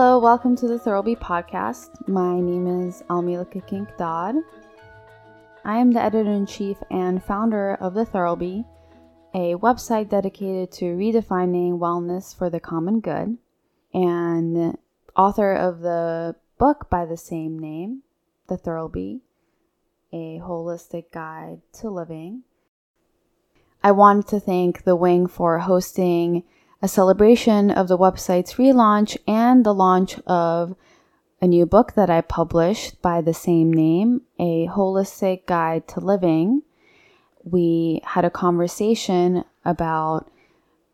Hello, welcome to the Thirlby podcast. My name is Almila Kink Dodd. I am the editor in chief and founder of the Thirlby, a website dedicated to redefining wellness for the common good, and author of the book by the same name, The Thirlby, a holistic guide to living. I wanted to thank The Wing for hosting a celebration of the website's relaunch and the launch of a new book that I published by the same name, A Holistic Guide to Living. We had a conversation about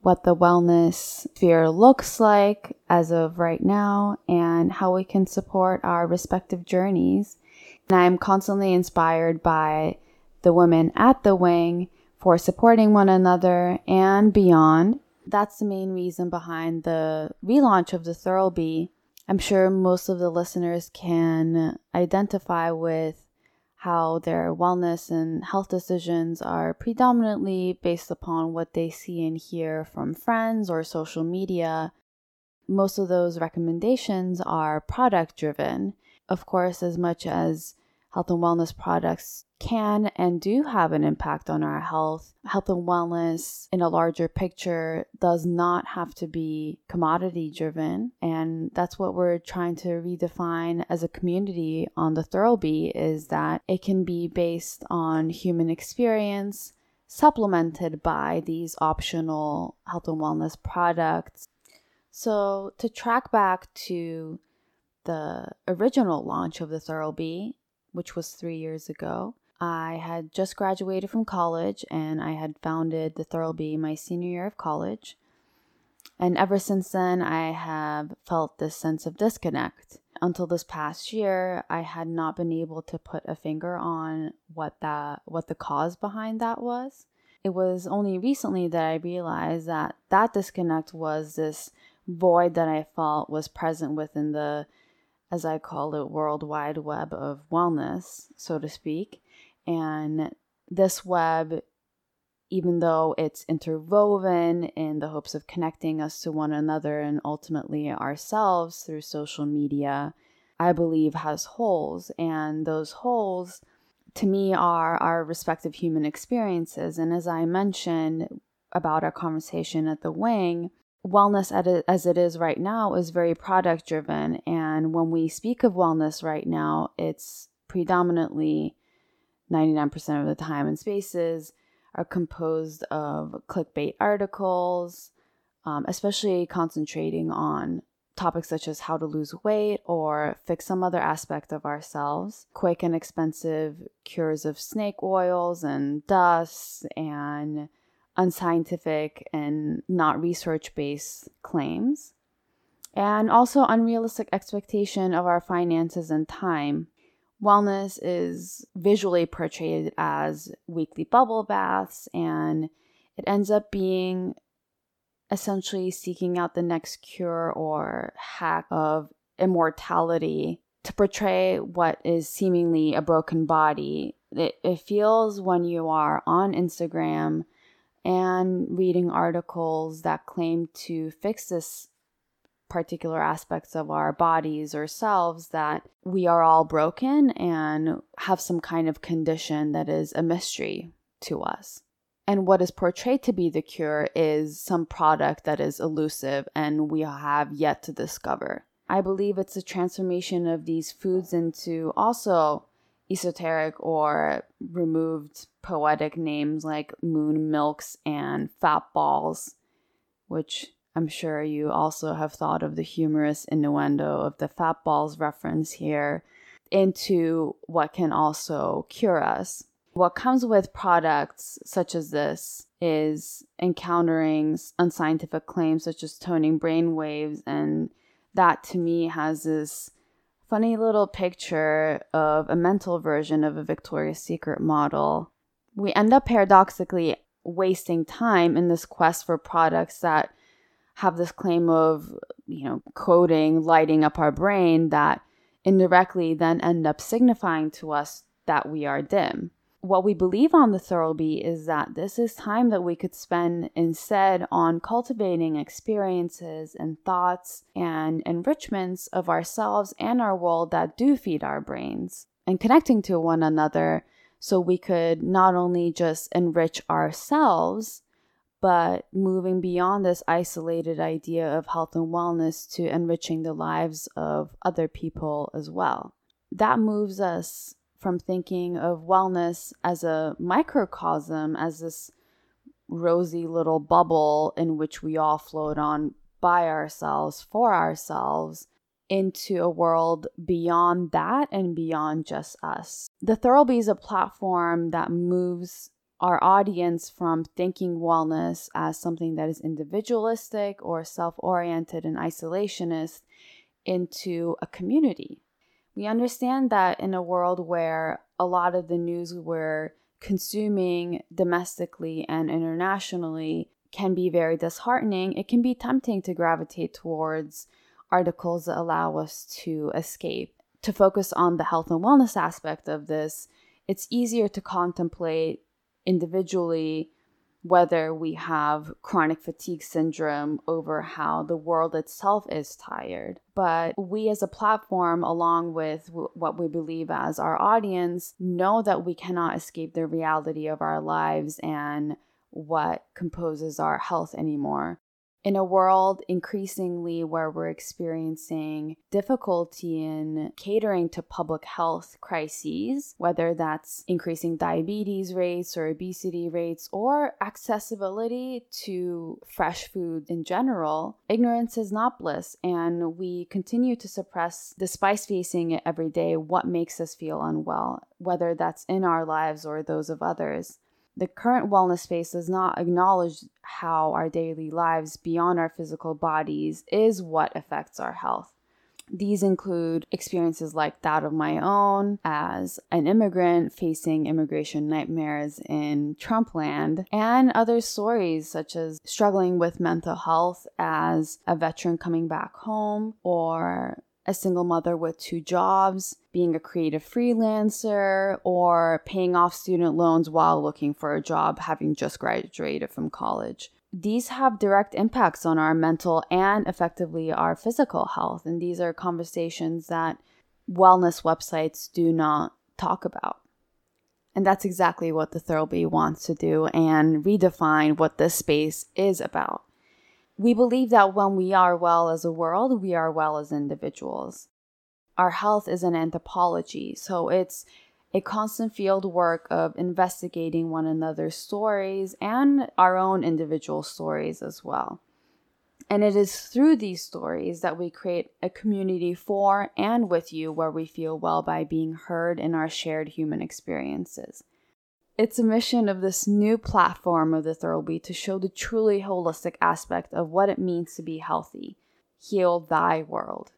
what the wellness sphere looks like as of right now and how we can support our respective journeys. And I'm constantly inspired by the women at the wing for supporting one another and beyond. That's the main reason behind the relaunch of the Thirlby. I'm sure most of the listeners can identify with how their wellness and health decisions are predominantly based upon what they see and hear from friends or social media. Most of those recommendations are product driven. Of course, as much as health and wellness products can and do have an impact on our health. Health and wellness in a larger picture does not have to be commodity driven. And that's what we're trying to redefine as a community on the Thirlby is that it can be based on human experience, supplemented by these optional health and wellness products. So, to track back to the original launch of the Thirlby, which was three years ago. I had just graduated from college and I had founded the Thirlby my senior year of college. And ever since then, I have felt this sense of disconnect. Until this past year, I had not been able to put a finger on what that what the cause behind that was. It was only recently that I realized that that disconnect was this void that I felt was present within the as I call it, world wide web of wellness, so to speak. And this web, even though it's interwoven in the hopes of connecting us to one another and ultimately ourselves through social media, I believe has holes. And those holes, to me, are our respective human experiences. And as I mentioned about our conversation at the wing, wellness as it is right now is very product driven. And when we speak of wellness right now, it's predominantly 99% of the time and spaces are composed of clickbait articles, um, especially concentrating on topics such as how to lose weight or fix some other aspect of ourselves, quick and expensive cures of snake oils and dust and unscientific and not research based claims, and also unrealistic expectation of our finances and time. Wellness is visually portrayed as weekly bubble baths, and it ends up being essentially seeking out the next cure or hack of immortality to portray what is seemingly a broken body. It, it feels when you are on Instagram and reading articles that claim to fix this particular aspects of our bodies or selves that we are all broken and have some kind of condition that is a mystery to us. And what is portrayed to be the cure is some product that is elusive and we have yet to discover. I believe it's a transformation of these foods into also esoteric or removed poetic names like moon milks and fat balls, which I'm sure you also have thought of the humorous innuendo of the fat balls reference here into what can also cure us. What comes with products such as this is encountering unscientific claims such as toning brain waves, and that to me has this funny little picture of a mental version of a Victoria's Secret model. We end up paradoxically wasting time in this quest for products that have this claim of, you know, coding, lighting up our brain that indirectly then end up signifying to us that we are dim. What we believe on the Thirlby is that this is time that we could spend instead on cultivating experiences and thoughts and enrichments of ourselves and our world that do feed our brains and connecting to one another so we could not only just enrich ourselves but moving beyond this isolated idea of health and wellness to enriching the lives of other people as well. That moves us from thinking of wellness as a microcosm, as this rosy little bubble in which we all float on by ourselves, for ourselves, into a world beyond that and beyond just us. The Thirlby is a platform that moves our audience from thinking wellness as something that is individualistic or self oriented and isolationist into a community we understand that in a world where a lot of the news we're consuming domestically and internationally can be very disheartening, it can be tempting to gravitate towards articles that allow us to escape. To focus on the health and wellness aspect of this, it's easier to contemplate individually whether we have chronic fatigue syndrome over how the world itself is tired. But we, as a platform, along with w- what we believe as our audience, know that we cannot escape the reality of our lives and what composes our health anymore in a world increasingly where we're experiencing difficulty in catering to public health crises, whether that's increasing diabetes rates or obesity rates or accessibility to fresh food in general, ignorance is not bliss. And we continue to suppress, despite facing it every day, what makes us feel unwell, whether that's in our lives or those of others the current wellness space does not acknowledge how our daily lives beyond our physical bodies is what affects our health. These include experiences like that of my own as an immigrant facing immigration nightmares in Trump land, and other stories such as struggling with mental health as a veteran coming back home or a single mother with two jobs, being a creative freelancer, or paying off student loans while looking for a job, having just graduated from college. These have direct impacts on our mental and effectively our physical health. And these are conversations that wellness websites do not talk about. And that's exactly what the Thirlby wants to do and redefine what this space is about. We believe that when we are well as a world, we are well as individuals. Our health is an anthropology, so it's a constant field work of investigating one another's stories and our own individual stories as well. And it is through these stories that we create a community for and with you where we feel well by being heard in our shared human experiences. It's a mission of this new platform of the Thirlby to show the truly holistic aspect of what it means to be healthy. Heal thy world.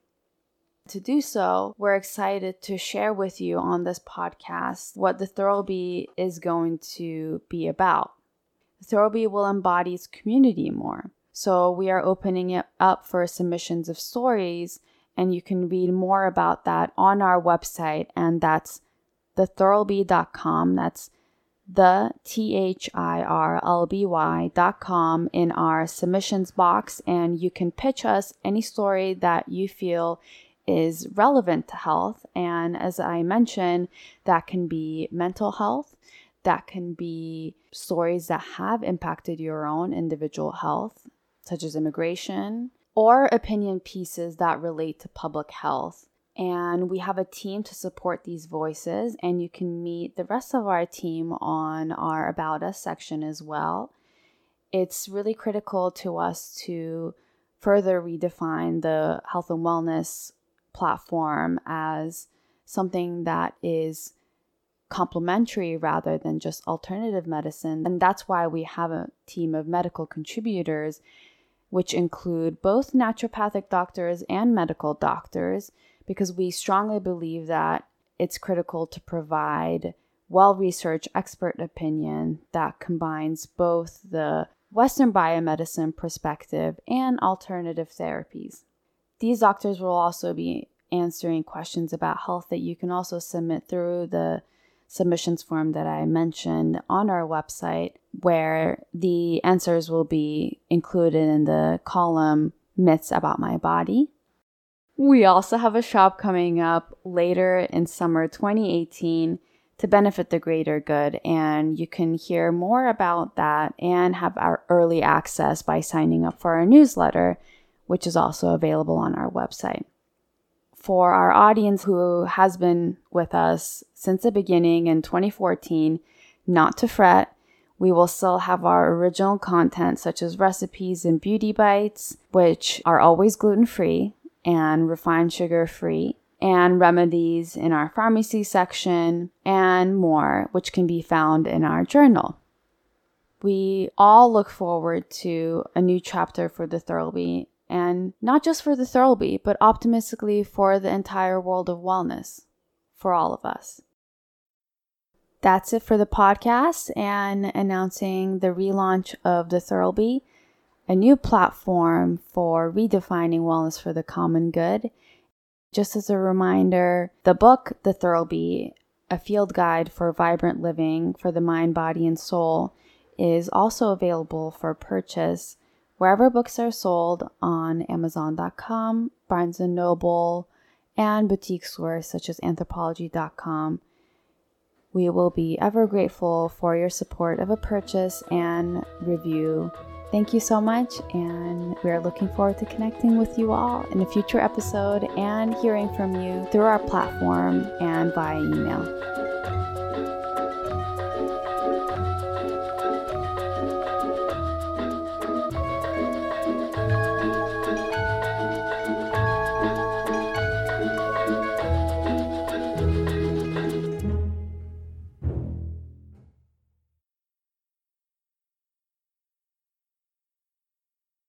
To do so, we're excited to share with you on this podcast what the Thirlby is going to be about. The Thirlby will embody its community more. So we are opening it up for submissions of stories, and you can read more about that on our website, and that's thethirlby.com. That's the T-H-I-R-L-B-Y dot com in our submissions box and you can pitch us any story that you feel is relevant to health. And as I mentioned, that can be mental health, that can be stories that have impacted your own individual health, such as immigration, or opinion pieces that relate to public health and we have a team to support these voices and you can meet the rest of our team on our about us section as well. It's really critical to us to further redefine the health and wellness platform as something that is complementary rather than just alternative medicine. And that's why we have a team of medical contributors which include both naturopathic doctors and medical doctors because we strongly believe that it's critical to provide well researched expert opinion that combines both the Western biomedicine perspective and alternative therapies. These doctors will also be answering questions about health that you can also submit through the submissions form that I mentioned on our website, where the answers will be included in the column Myths About My Body. We also have a shop coming up later in summer 2018 to benefit the greater good, and you can hear more about that and have our early access by signing up for our newsletter, which is also available on our website. For our audience who has been with us since the beginning in 2014, not to fret. We will still have our original content, such as recipes and beauty bites, which are always gluten free and refined sugar free, and remedies in our pharmacy section, and more, which can be found in our journal. We all look forward to a new chapter for the Thirlby, and not just for the Thirlby, but optimistically for the entire world of wellness, for all of us. That's it for the podcast and announcing the relaunch of the Thirlby a new platform for redefining wellness for the common good. Just as a reminder, the book, The Thirlby, a field guide for vibrant living for the mind, body, and soul, is also available for purchase wherever books are sold on Amazon.com, Barnes & Noble, and boutique stores such as Anthropologie.com. We will be ever grateful for your support of a purchase and review Thank you so much, and we are looking forward to connecting with you all in a future episode and hearing from you through our platform and via email.